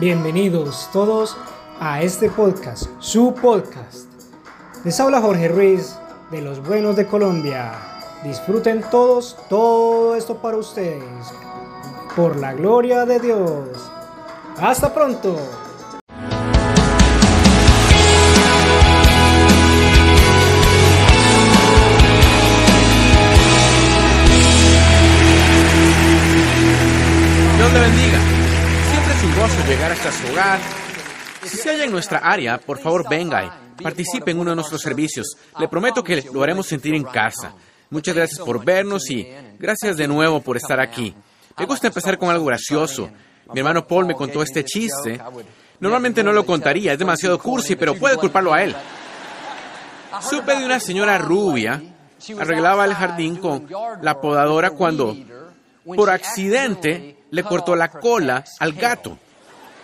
Bienvenidos todos a este podcast, su podcast. Les habla Jorge Ruiz de Los Buenos de Colombia. Disfruten todos todo esto para ustedes. Por la gloria de Dios. Hasta pronto. Hasta su hogar. Si halla en nuestra área, por favor venga y participe en uno de nuestros servicios. Le prometo que lo haremos sentir en casa. Muchas gracias por vernos y gracias de nuevo por estar aquí. Me gusta empezar con algo gracioso. Mi hermano Paul me contó este chiste. Normalmente no lo contaría, es demasiado cursi, pero puede culparlo a él. Supe de una señora rubia arreglaba el jardín con la podadora cuando, por accidente, le cortó la cola al gato.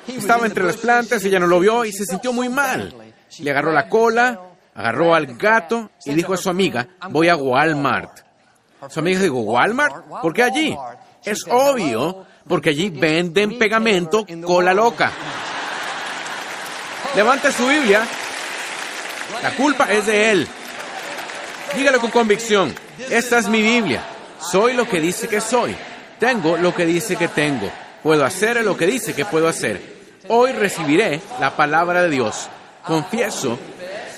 Estaba entre las plantas, ella no lo vio y se sintió muy mal. Le agarró la cola, agarró al gato y dijo a su amiga, voy a Walmart. Su amiga dijo, ¿Walmart? ¿Por qué allí? Es obvio, porque allí venden pegamento cola loca. Levante su Biblia. La culpa es de él. Dígalo con convicción. Esta es mi Biblia. Soy lo que dice que soy. Tengo lo que dice que tengo. Puedo hacer lo que dice que puedo hacer. Hoy recibiré la palabra de Dios. Confieso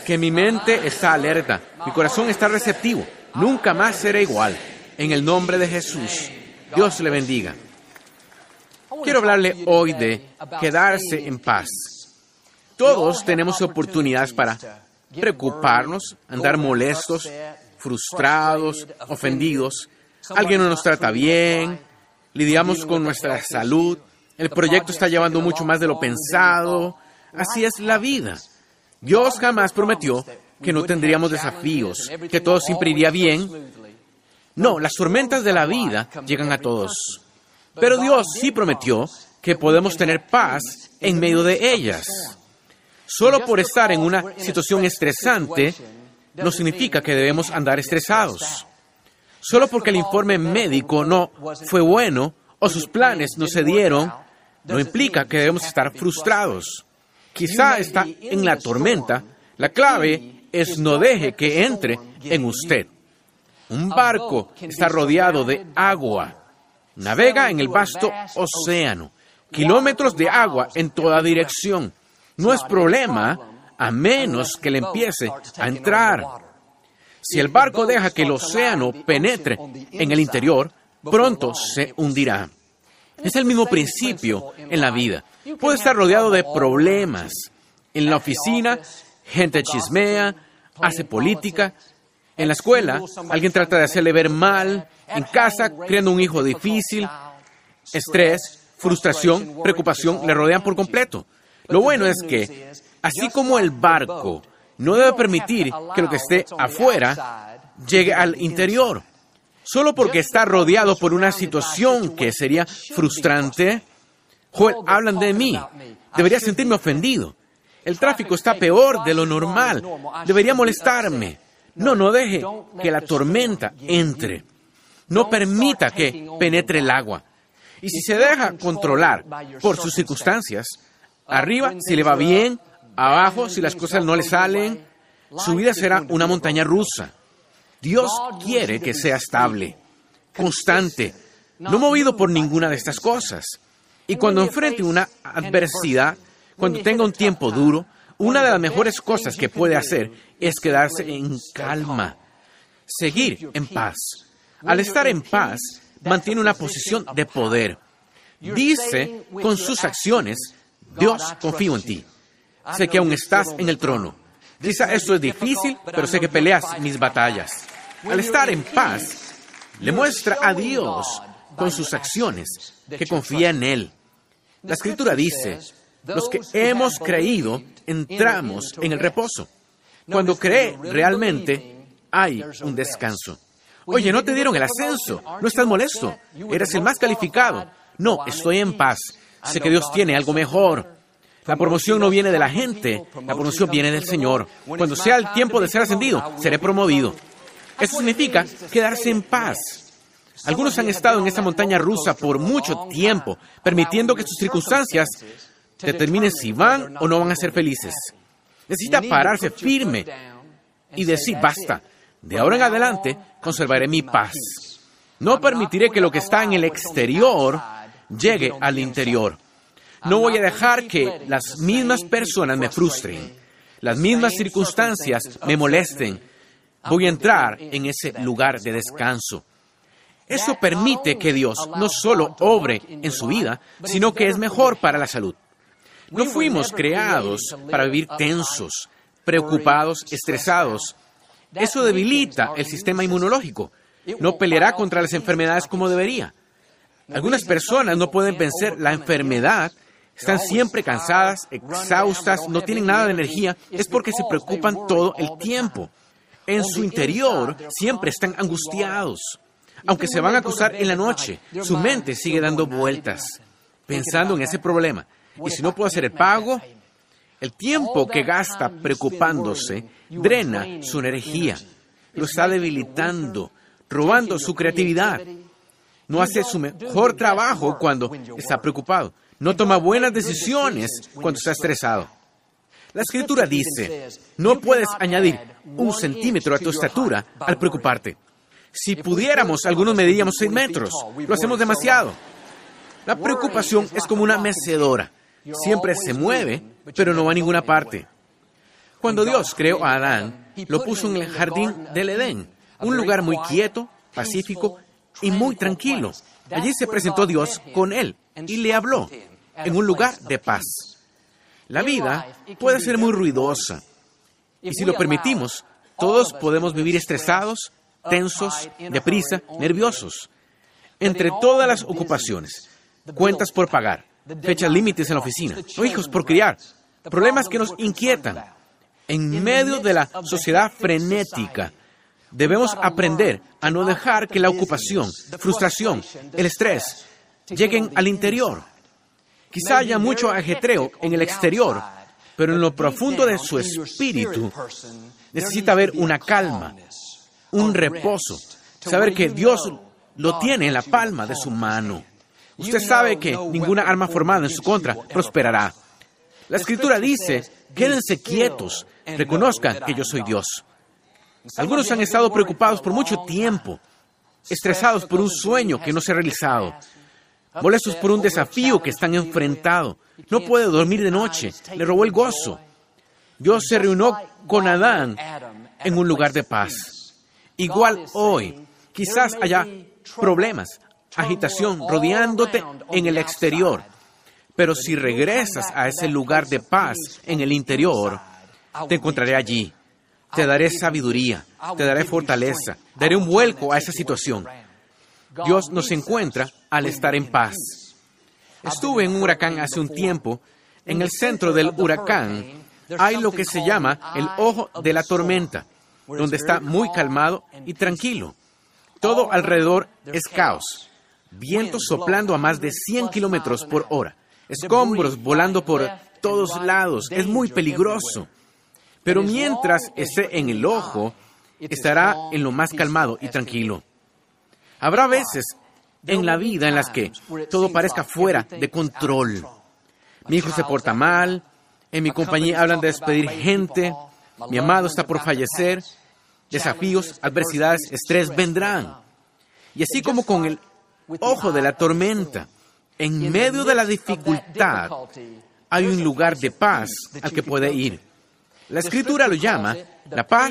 que mi mente está alerta. Mi corazón está receptivo. Nunca más seré igual. En el nombre de Jesús. Dios le bendiga. Quiero hablarle hoy de quedarse en paz. Todos tenemos oportunidades para preocuparnos, andar molestos, frustrados, ofendidos. Alguien no nos trata bien, lidiamos con nuestra salud, el proyecto está llevando mucho más de lo pensado. Así es la vida. Dios jamás prometió que no tendríamos desafíos, que todo siempre iría bien. No, las tormentas de la vida llegan a todos. Pero Dios sí prometió que podemos tener paz en medio de ellas. Solo por estar en una situación estresante no significa que debemos andar estresados. Solo porque el informe médico no fue bueno o sus planes no se dieron, no implica que debemos estar frustrados. Quizá está en la tormenta. La clave es no deje que entre en usted. Un barco está rodeado de agua. Navega en el vasto océano. Kilómetros de agua en toda dirección. No es problema a menos que le empiece a entrar. Si el barco deja que el océano penetre en el interior, pronto se hundirá. Es el mismo principio en la vida. Puede estar rodeado de problemas. En la oficina, gente chismea, hace política. En la escuela, alguien trata de hacerle ver mal. En casa, creando un hijo difícil. Estrés, frustración, preocupación le rodean por completo. Lo bueno es que, así como el barco no debe permitir que lo que esté afuera llegue al interior, solo porque está rodeado por una situación que sería frustrante, Joel, hablan de mí. Debería sentirme ofendido. El tráfico está peor de lo normal. Debería molestarme. No, no deje que la tormenta entre. No permita que penetre el agua. Y si se deja controlar por sus circunstancias, arriba si le va bien, abajo si las cosas no le salen, su vida será una montaña rusa. Dios quiere que sea estable, constante, no movido por ninguna de estas cosas. Y cuando enfrente una adversidad, cuando tenga un tiempo duro, una de las mejores cosas que puede hacer es quedarse en calma, seguir en paz. Al estar en paz, mantiene una posición de poder. Dice con sus acciones, Dios, confío en ti. Sé que aún estás en el trono. Dice, esto es difícil, pero sé que peleas mis batallas. Al estar en paz, le muestra a Dios con sus acciones que confía en Él. La escritura dice, los que hemos creído entramos en el reposo. Cuando cree realmente, hay un descanso. Oye, no te dieron el ascenso, no estás molesto, eres el más calificado. No, estoy en paz, sé que Dios tiene algo mejor. La promoción no viene de la gente, la promoción viene del Señor. Cuando sea el tiempo de ser ascendido, seré promovido. Eso significa quedarse en paz. Algunos han estado en esta montaña rusa por mucho tiempo, permitiendo que sus circunstancias determinen si van o no van a ser felices. Necesita pararse firme y decir, basta, de ahora en adelante conservaré mi paz. No permitiré que lo que está en el exterior llegue al interior. No voy a dejar que las mismas personas me frustren, las mismas circunstancias me molesten. Voy a entrar en ese lugar de descanso. Eso permite que Dios no solo obre en su vida, sino que es mejor para la salud. No fuimos creados para vivir tensos, preocupados, estresados. Eso debilita el sistema inmunológico. No peleará contra las enfermedades como debería. Algunas personas no pueden vencer la enfermedad, están siempre cansadas, exhaustas, no tienen nada de energía, es porque se preocupan todo el tiempo. En su interior siempre están angustiados. Aunque se van a acusar en la noche, su mente sigue dando vueltas, pensando en ese problema. Y si no puedo hacer el pago, el tiempo que gasta preocupándose drena su energía, lo está debilitando, robando su creatividad. No hace su mejor trabajo cuando está preocupado. No toma buenas decisiones cuando está estresado. La escritura dice, no puedes añadir un centímetro a tu estatura al preocuparte. Si pudiéramos, algunos mediríamos seis metros. Lo hacemos demasiado. La preocupación es como una mecedora. Siempre se mueve, pero no va a ninguna parte. Cuando Dios creó a Adán, lo puso en el jardín del Edén, un lugar muy quieto, pacífico y muy tranquilo. Allí se presentó Dios con él y le habló en un lugar de paz. La vida puede ser muy ruidosa y si lo permitimos, todos podemos vivir estresados, tensos, deprisa, nerviosos. Entre todas las ocupaciones, cuentas por pagar, fechas límites en la oficina, o hijos por criar, problemas que nos inquietan. En medio de la sociedad frenética, debemos aprender a no dejar que la ocupación, frustración, el estrés lleguen al interior. Quizá haya mucho ajetreo en el exterior, pero en lo profundo de su espíritu necesita haber una calma, un reposo, saber que Dios lo tiene en la palma de su mano. Usted sabe que ninguna arma formada en su contra prosperará. La escritura dice, quédense quietos, reconozcan que yo soy Dios. Algunos han estado preocupados por mucho tiempo, estresados por un sueño que no se ha realizado, molestos por un desafío que están enfrentando. No puede dormir de noche, le robó el gozo. Dios se reunió con Adán en un lugar de paz. Igual hoy, quizás haya problemas, agitación rodeándote en el exterior, pero si regresas a ese lugar de paz en el interior, te encontraré allí. Te daré sabiduría, te daré fortaleza, daré un vuelco a esa situación. Dios nos encuentra al estar en paz. Estuve en un huracán hace un tiempo. En el centro del huracán hay lo que se llama el ojo de la tormenta donde está muy calmado y tranquilo. Todo alrededor es caos. Vientos soplando a más de 100 kilómetros por hora. Escombros volando por todos lados. Es muy peligroso. Pero mientras esté en el ojo, estará en lo más calmado y tranquilo. Habrá veces en la vida en las que todo parezca fuera de control. Mi hijo se porta mal, en mi compañía hablan de despedir gente, mi amado está por fallecer, desafíos, adversidades, estrés vendrán. Y así como con el ojo de la tormenta, en medio de la dificultad, hay un lugar de paz al que puede ir. La escritura lo llama la paz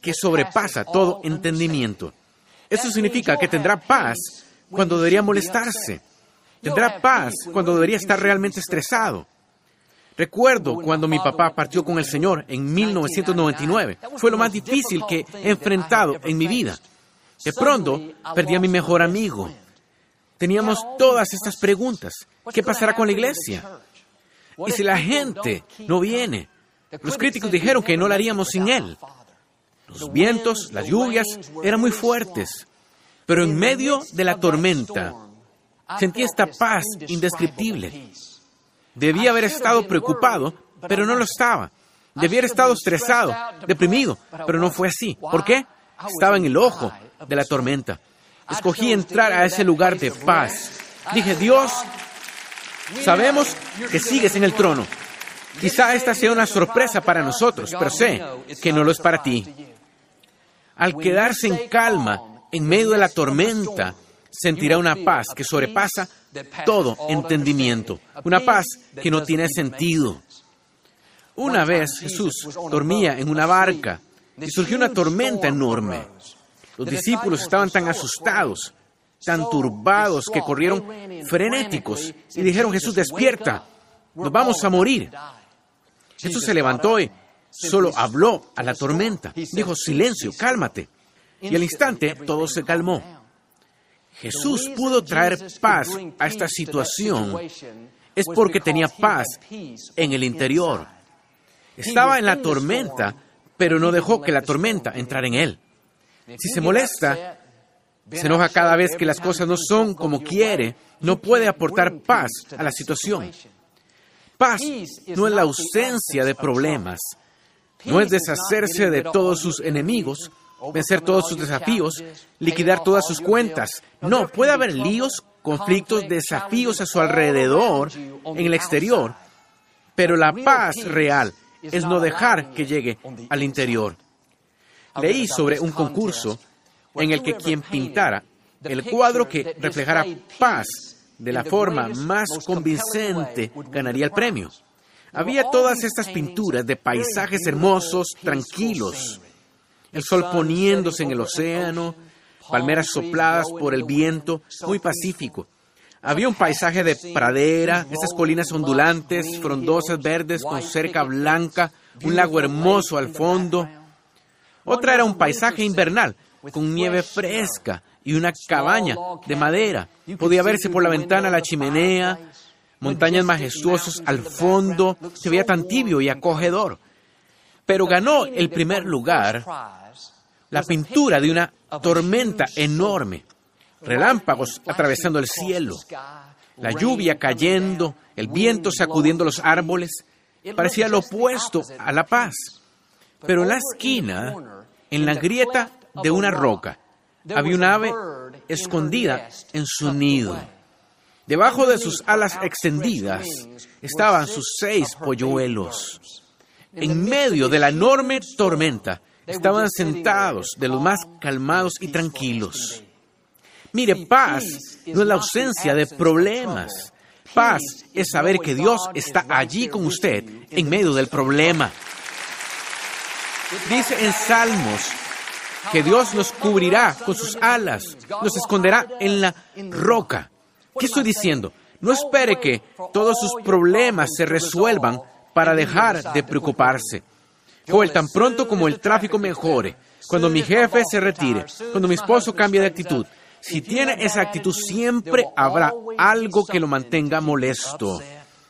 que sobrepasa todo entendimiento. Eso significa que tendrá paz cuando debería molestarse. Tendrá paz cuando debería estar realmente estresado. Recuerdo cuando mi papá partió con el Señor en 1999. Fue lo más difícil que he enfrentado en mi vida. De pronto, perdí a mi mejor amigo. Teníamos todas estas preguntas. ¿Qué pasará con la iglesia? ¿Y si la gente no viene? Los críticos dijeron que no lo haríamos sin él. Los vientos, las lluvias eran muy fuertes. Pero en medio de la tormenta, sentí esta paz indescriptible. Debía haber estado preocupado, pero no lo estaba. Debía haber estado estresado, deprimido, pero no fue así. ¿Por qué? Estaba en el ojo de la tormenta. escogí entrar a ese lugar de paz. Dije, Dios, sabemos que sigues en el trono. Quizá esta sea una sorpresa para nosotros, pero sé que no lo es para ti. Al quedarse en calma en medio de la tormenta, sentirá una paz que sobrepasa todo entendimiento, una paz que no tiene sentido. Una vez Jesús dormía en una barca y surgió una tormenta enorme. Los discípulos estaban tan asustados, tan turbados, que corrieron frenéticos y dijeron, Jesús, despierta, nos vamos a morir. Jesús se levantó y solo habló a la tormenta. Dijo, silencio, cálmate. Y al instante todo se calmó. Jesús pudo traer paz a esta situación es porque tenía paz en el interior. Estaba en la tormenta, pero no dejó que la tormenta entrara en él. Si se molesta, se enoja cada vez que las cosas no son como quiere, no puede aportar paz a la situación. Paz no es la ausencia de problemas, no es deshacerse de todos sus enemigos, vencer todos sus desafíos, liquidar todas sus cuentas. No, puede haber líos, conflictos, desafíos a su alrededor, en el exterior, pero la paz real es no dejar que llegue al interior. Leí sobre un concurso en el que quien pintara el cuadro que reflejara paz de la forma más convincente ganaría el premio. Había todas estas pinturas de paisajes hermosos, tranquilos, el sol poniéndose en el océano, palmeras sopladas por el viento, muy pacífico. Había un paisaje de pradera, estas colinas ondulantes, frondosas, verdes, con cerca blanca, un lago hermoso al fondo. Otra era un paisaje invernal, con nieve fresca y una cabaña de madera. Podía verse por la ventana la chimenea, montañas majestuosas al fondo, se veía tan tibio y acogedor. Pero ganó el primer lugar la pintura de una tormenta enorme, relámpagos atravesando el cielo, la lluvia cayendo, el viento sacudiendo los árboles, parecía lo opuesto a la paz. Pero en la esquina, en la grieta de una roca, había un ave escondida en su nido. Debajo de sus alas extendidas estaban sus seis polluelos. En medio de la enorme tormenta, estaban sentados de los más calmados y tranquilos. Mire, paz no es la ausencia de problemas. Paz es saber que Dios está allí con usted en medio del problema. Dice en Salmos que Dios nos cubrirá con sus alas, nos esconderá en la roca. ¿Qué estoy diciendo? No espere que todos sus problemas se resuelvan para dejar de preocuparse. Joel, tan pronto como el tráfico mejore, cuando mi jefe se retire, cuando mi esposo cambie de actitud, si tiene esa actitud siempre habrá algo que lo mantenga molesto,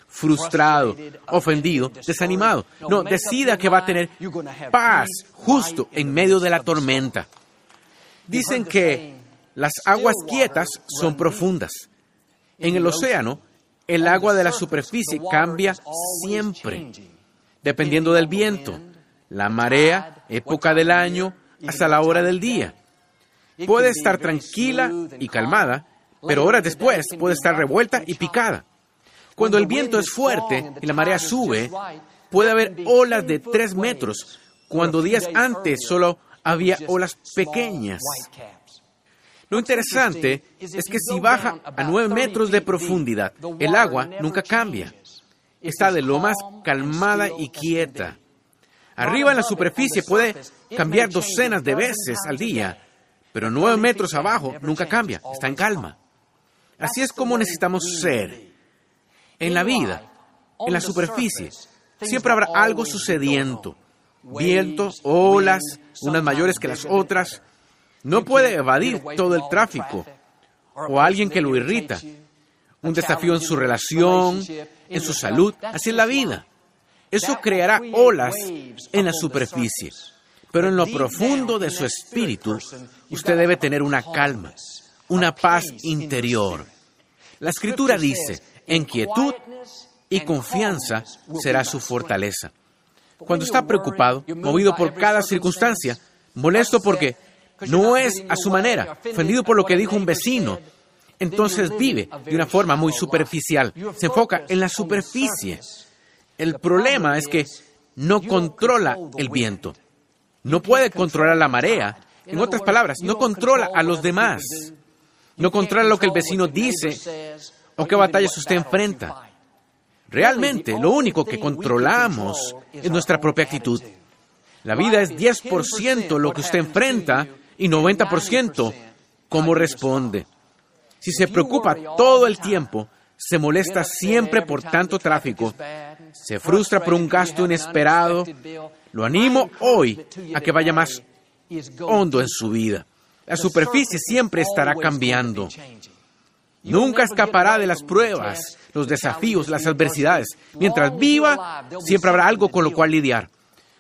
frustrado, ofendido, desanimado. No, decida que va a tener paz justo en medio de la tormenta. Dicen que las aguas quietas son profundas. En el océano, el agua de la superficie cambia siempre, dependiendo del viento, la marea, época del año, hasta la hora del día. Puede estar tranquila y calmada, pero horas después puede estar revuelta y picada. Cuando el viento es fuerte y la marea sube, puede haber olas de tres metros, cuando días antes solo había olas pequeñas. Lo interesante es que si baja a nueve metros de profundidad, el agua nunca cambia. Está de lo más calmada y quieta. Arriba en la superficie puede cambiar docenas de veces al día, pero nueve metros abajo nunca cambia, está en calma. Así es como necesitamos ser. En la vida, en la superficie, siempre habrá algo sucediendo. Vientos, olas, unas mayores que las otras. No puede evadir todo el tráfico o alguien que lo irrita. Un desafío en su relación, en su salud, así es la vida. Eso creará olas en la superficie, pero en lo profundo de su espíritu usted debe tener una calma, una paz interior. La escritura dice, en quietud y confianza será su fortaleza. Cuando está preocupado, movido por cada circunstancia, molesto porque no es a su manera, ofendido por lo que dijo un vecino, entonces vive de una forma muy superficial, se enfoca en la superficie. El problema es que no controla el viento, no puede controlar la marea, en otras palabras, no controla a los demás, no controla lo que el vecino dice o qué batallas usted enfrenta. Realmente, lo único que controlamos es nuestra propia actitud. La vida es 10% lo que usted enfrenta y 90% cómo responde. Si se preocupa todo el tiempo, se molesta siempre por tanto tráfico, se frustra por un gasto inesperado, lo animo hoy a que vaya más hondo en su vida. La superficie siempre estará cambiando. Nunca escapará de las pruebas, los desafíos, las adversidades. Mientras viva, siempre habrá algo con lo cual lidiar.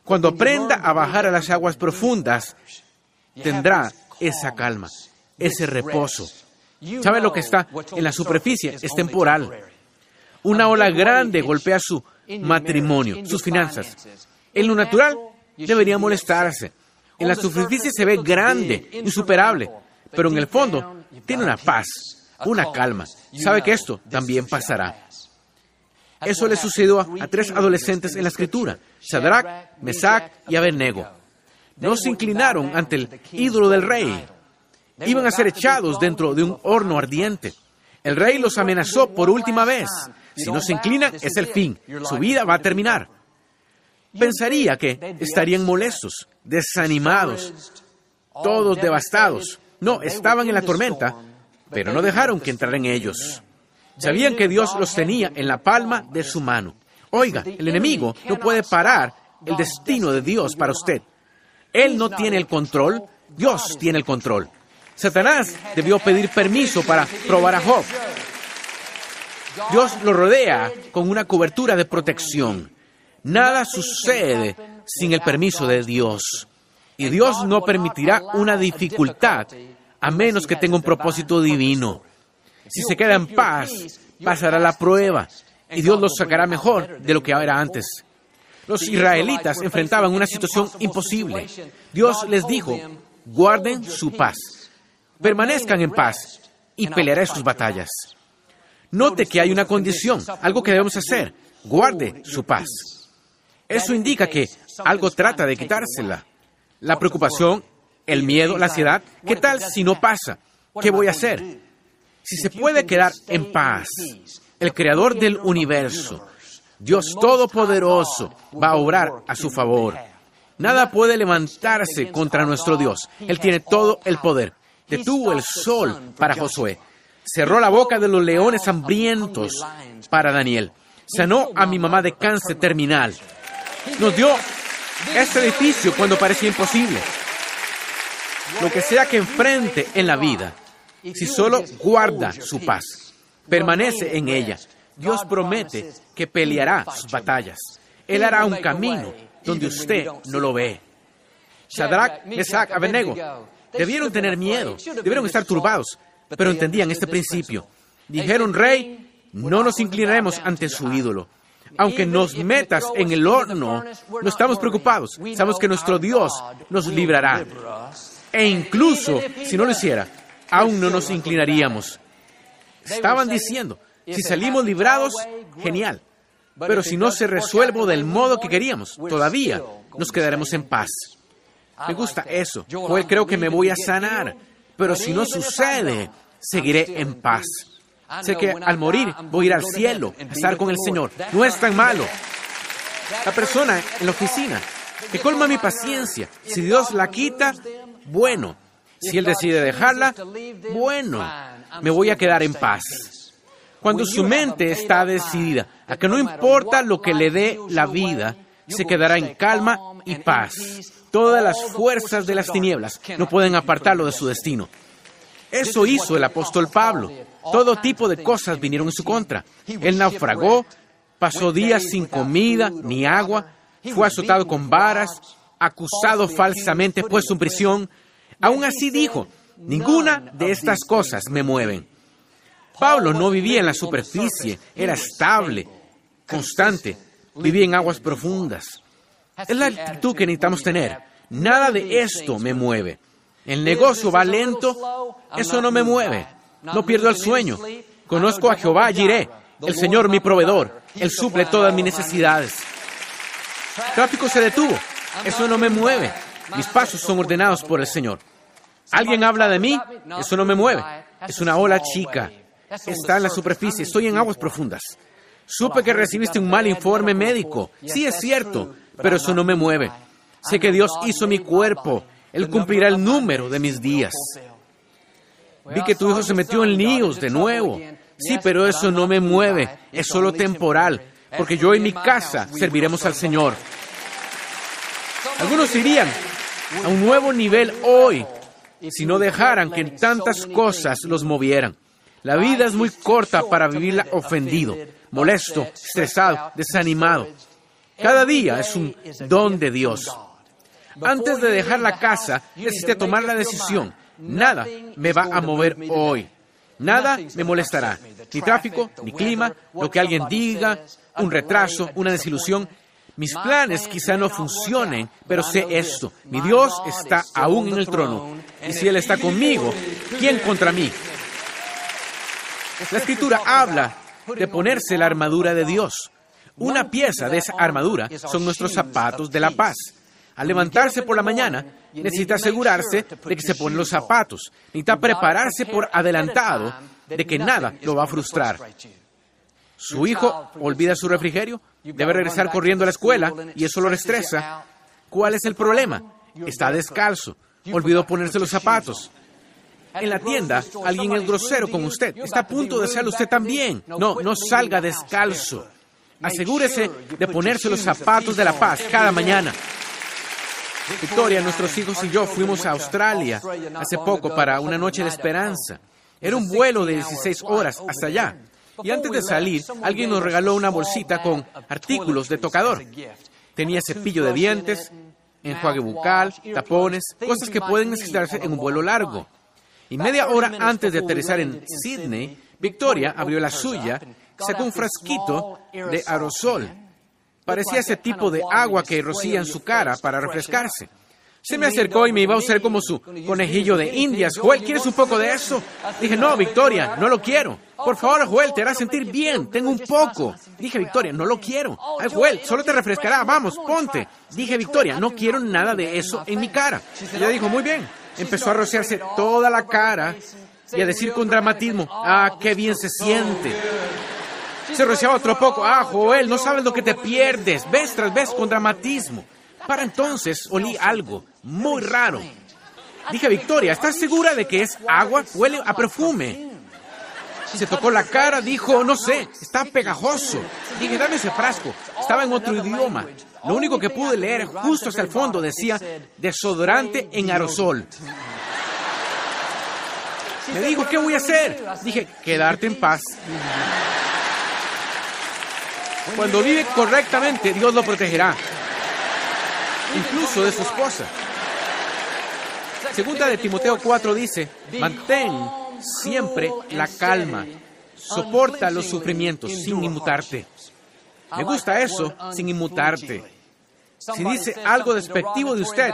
Cuando aprenda a bajar a las aguas profundas, tendrá esa calma, ese reposo. ¿Sabe lo que está en la superficie? Es temporal. Una ola grande golpea su matrimonio, sus finanzas. En lo natural debería molestarse. En la superficie se ve grande, insuperable, pero en el fondo tiene una paz, una calma. Sabe que esto también pasará. Eso le sucedió a, tres adolescentes en la escritura, Shadrach, Mesach y Abednego. No se inclinaron ante el ídolo del rey. Iban a ser echados dentro de un horno ardiente. El rey los amenazó por última vez. Si no se inclinan, es el fin. Su vida va a terminar. Pensaría que estarían molestos, desanimados, todos devastados. No, estaban en la tormenta, pero no dejaron que entraran ellos. Sabían que Dios los tenía en la palma de su mano. Oiga, el enemigo no puede parar el destino de Dios para usted. Él no tiene el control, Dios tiene el control. Satanás debió pedir permiso para probar a Job. Dios lo rodea con una cobertura de protección. Nada sucede sin el permiso de Dios. Y Dios no permitirá una dificultad a menos que tenga un propósito divino. Si se queda en paz, pasará la prueba y Dios los sacará mejor de lo que era antes. Los israelitas enfrentaban una situación imposible. Dios les dijo, guarden su paz, permanezcan en paz y pelearé sus batallas. Note que hay una condición, algo que debemos hacer, guarde su paz. Eso indica que algo trata de quitársela. La preocupación, el miedo, la ansiedad, ¿qué tal si no pasa? ¿Qué voy a hacer? Si se puede quedar en paz, el creador del universo, Dios Todopoderoso, va a obrar a su favor. Nada puede levantarse contra nuestro Dios. Él tiene todo el poder. Detuvo el sol para Josué. Cerró la boca de los leones hambrientos para Daniel. Sanó a mi mamá de cáncer terminal. Nos dio este edificio cuando parecía imposible. Lo que sea que enfrente en la vida, si solo guarda su paz, permanece en ella, Dios promete que peleará sus batallas. Él hará un camino donde usted no lo ve. Shadrach, Mesach, Abednego debieron tener miedo, debieron estar turbados, pero entendían este principio. Dijeron, Rey, no nos inclinaremos ante su ídolo. Aunque nos metas en el horno, no estamos preocupados. Sabemos que nuestro Dios nos librará. E incluso si no lo hiciera, aún no nos inclinaríamos. Estaban diciendo, si salimos librados, genial. Pero si no se resuelve del modo que queríamos, todavía nos quedaremos en paz. Me gusta eso. Pues creo que me voy a sanar. Pero si no sucede, seguiré en paz. Sé que al morir voy a ir al cielo, a estar con el Señor. No es tan malo. La persona en la oficina que colma mi paciencia, si Dios la quita, bueno. Si Él decide dejarla, bueno, me voy a quedar en paz. Cuando su mente está decidida a que no importa lo que le dé la vida, se quedará en calma y paz. Todas las fuerzas de las tinieblas no pueden apartarlo de su destino. Eso hizo el apóstol Pablo. Todo tipo de cosas vinieron en su contra. Él naufragó, pasó días sin comida ni agua, fue azotado con varas, acusado falsamente, puesto en prisión. Aún así dijo, ninguna de estas cosas me mueven. Pablo no vivía en la superficie, era estable, constante, vivía en aguas profundas. Es la actitud que necesitamos tener. Nada de esto me mueve. El negocio va lento, eso no me mueve. No pierdo el sueño. Conozco a Jehová Jiré, el Señor mi proveedor. Él suple todas mis necesidades. Tráfico se detuvo. Eso no me mueve. Mis pasos son ordenados por el Señor. Alguien habla de mí, eso no me mueve. Es una ola chica. Está en la superficie. Estoy en aguas profundas. Supe que recibiste un mal informe médico. Sí, es cierto, pero eso no me mueve. Sé que Dios hizo mi cuerpo. Él cumplirá el número de mis días. Vi que tu hijo se metió en líos de nuevo. Sí, pero eso no me mueve. Es solo temporal, porque yo y mi casa serviremos al Señor. Algunos irían a un nuevo nivel hoy si no dejaran que tantas cosas los movieran. La vida es muy corta para vivirla ofendido, molesto, estresado, desanimado. Cada día es un don de Dios. Antes de dejar la casa, necesité tomar la decisión. Nada me va a mover hoy. Nada me molestará. Ni tráfico, ni clima, lo que alguien diga, un retraso, una desilusión. Mis planes quizá no funcionen, pero sé esto. Mi Dios está aún en el trono. Y si Él está conmigo, ¿quién contra mí? La escritura habla de ponerse la armadura de Dios. Una pieza de esa armadura son nuestros zapatos de la paz. Al levantarse por la mañana, necesita asegurarse de que se ponen los zapatos. Necesita prepararse por adelantado de que nada lo va a frustrar. Su hijo olvida su refrigerio, debe regresar corriendo a la escuela y eso lo estresa. ¿Cuál es el problema? Está descalzo. Olvidó ponerse los zapatos. En la tienda, alguien es grosero con usted. Está a punto de serlo usted también. No, no salga descalzo. Asegúrese de ponerse los zapatos de la paz cada mañana. Victoria, nuestros hijos y yo fuimos a Australia hace poco para una noche de esperanza. Era un vuelo de 16 horas hasta allá. Y antes de salir, alguien nos regaló una bolsita con artículos de tocador. Tenía cepillo de dientes, enjuague bucal, tapones, cosas que pueden necesitarse en un vuelo largo. Y media hora antes de aterrizar en Sydney, Victoria abrió la suya, sacó un frasquito de aerosol Parecía ese tipo de agua que rocía en su cara para refrescarse. Se me acercó y me iba a usar como su conejillo de indias. Joel, ¿quieres un poco de eso? Dije, no, Victoria, no lo quiero. Por favor, Joel, te hará sentir bien. Tengo un poco. Dije, Victoria, no lo quiero. Ay, Joel, solo te refrescará. Vamos, ponte. Dije, Victoria, no quiero nada de eso en mi cara. Ella dijo, muy bien. Empezó a rociarse toda la cara y a decir con dramatismo, ah, qué bien se siente. Se rociaba otro poco. Ah, Joel, no sabes lo que te pierdes. Ves tras vez con dramatismo. Para entonces olí algo muy raro. Dije, Victoria, ¿estás segura de que es agua? Huele a perfume. Se tocó la cara, dijo, no sé, está pegajoso. Dije, dame ese frasco. Estaba en otro idioma. Lo único que pude leer justo hasta el fondo decía desodorante en aerosol. Me dijo, ¿qué voy a hacer? Dije, quedarte en paz. Cuando vive correctamente, Dios lo protegerá, incluso de su esposa. Segunda de Timoteo 4 dice, mantén siempre la calma, soporta los sufrimientos sin inmutarte. Me gusta eso, sin inmutarte. Si dice algo despectivo de usted,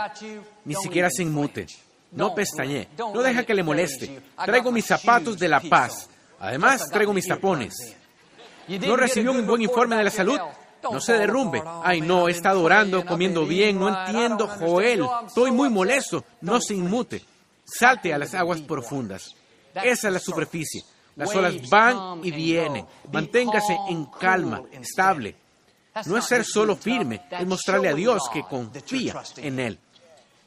ni siquiera se inmute. No pestañe, no deja que le moleste. Traigo mis zapatos de la paz. Además, traigo mis tapones. ¿No recibió un buen informe de la salud? No se derrumbe. Ay, no, he estado orando, comiendo bien, no entiendo, Joel. Estoy muy molesto. No se inmute. Salte a las aguas profundas. Esa es la superficie. Las olas van y vienen. Manténgase en calma, estable. No es ser solo firme, es mostrarle a Dios que confía en Él.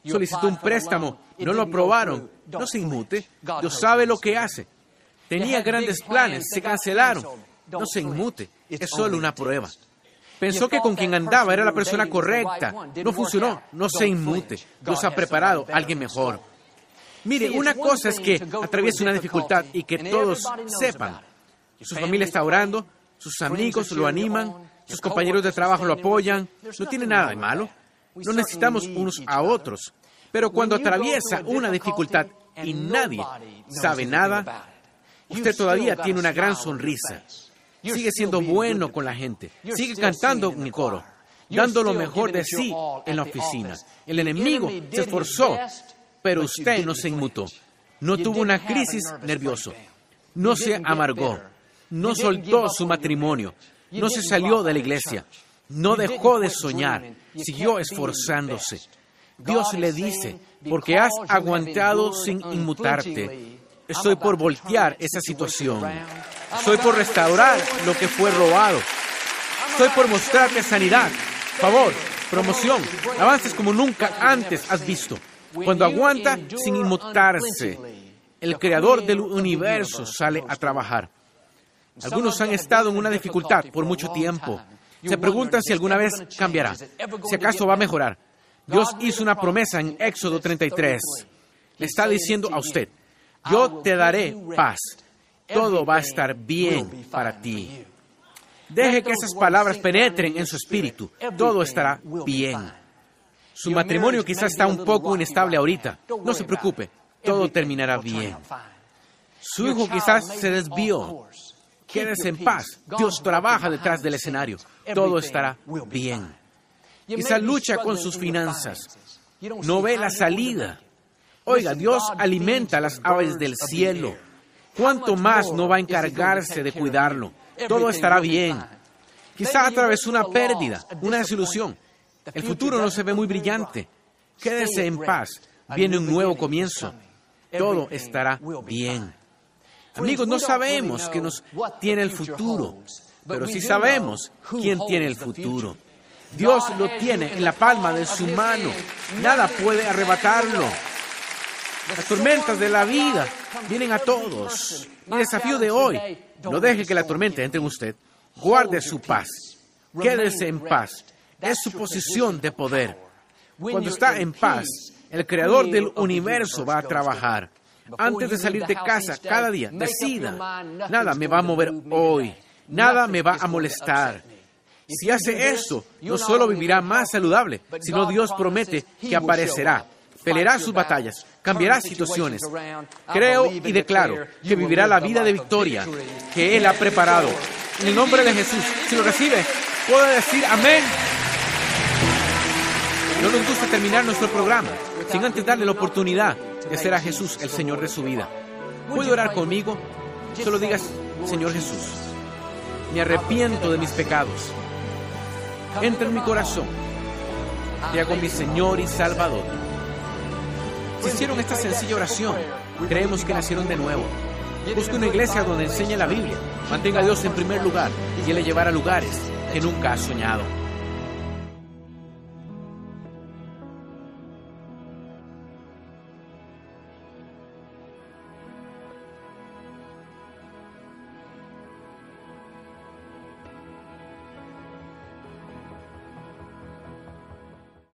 Solicitó un préstamo, no lo aprobaron. No se inmute. Dios sabe lo que hace. Tenía grandes planes, se cancelaron no se inmute, es solo una prueba. Pensó que con quien andaba era la persona correcta. No funcionó, no se inmute. Dios ha preparado a alguien mejor. Mire, una cosa es que atraviese una dificultad y que todos sepan. Su familia está orando, sus amigos lo animan, sus compañeros de trabajo lo apoyan. No tiene nada de malo. No necesitamos unos a otros. Pero cuando atraviesa una dificultad y nadie sabe nada, usted todavía tiene una gran sonrisa. sigue siendo bueno con la gente, sigue cantando en mi coro, dando lo mejor de sí en la oficina. El enemigo se esforzó, Pero usted no se inmutó. No tuvo una crisis nerviosa. No se amargó. No soltó su matrimonio. No se salió de la iglesia. No dejó de soñar. Siguió esforzándose. Dios le dice, porque has aguantado sin inmutarte, estoy por voltear esa situación. Estoy por restaurar lo que fue robado. Estoy por mostrarte sanidad, favor, promoción, avances como nunca antes has visto. Cuando aguanta sin inmutarse, el creador del universo sale a trabajar. Algunos han estado en una dificultad por mucho tiempo. Se preguntan si alguna vez cambiará, si acaso va a mejorar. Dios hizo una promesa en Éxodo 33. Le está diciendo a usted, yo te daré paz. Todo va a estar bien para ti. Deje que esas palabras penetren en su espíritu. Todo estará bien. Su matrimonio quizás está un poco inestable ahorita. No se preocupe, todo terminará bien. Su hijo quizás se desvió. Quédese en paz. Dios trabaja detrás del escenario. Todo estará bien. Quizás lucha con sus finanzas. No ve la salida. Oiga, Dios alimenta las aves del cielo. ¿Cuánto más no va a encargarse de cuidarlo? Todo estará bien. Quizá atravesó una pérdida, una desilusión. El futuro no se ve muy brillante. Quédese en paz. Viene un nuevo comienzo. Todo estará bien. Amigos, no sabemos qué nos tiene el futuro, pero sí sabemos quién tiene el futuro. Dios lo tiene en la palma de su mano. Nada puede arrebatarlo. Las tormentas de la vida vienen a todos. Mi desafío de hoy, no deje que la tormenta entre en usted. Guarde su paz. Quédese en paz. Es su posición de poder. Cuando está en paz, el creador del universo va a trabajar. Antes de salir de casa, cada día, decida, nada me va a mover hoy. Nada me va a molestar. Si hace eso, no solo vivirá más saludable, sino Dios promete que aparecerá, peleará sus batallas, cambiará situaciones. Creo y declaro que vivirá la vida de victoria que Él ha preparado. En el nombre de Jesús, si lo recibe, puede decir amén. No nos gusta terminar nuestro programa sin antes darle la oportunidad de ser a Jesús el Señor de su vida. ¿Puede orar conmigo? Solo digas, Señor Jesús, me arrepiento de mis pecados. Entra en mi corazón. Te hago mi Señor y Salvador. Si hicieron esta sencilla oración, creemos que nacieron de nuevo. Busque una iglesia donde enseñe la Biblia. Mantenga a Dios en primer lugar y Él le llevará a lugares que nunca ha soñado.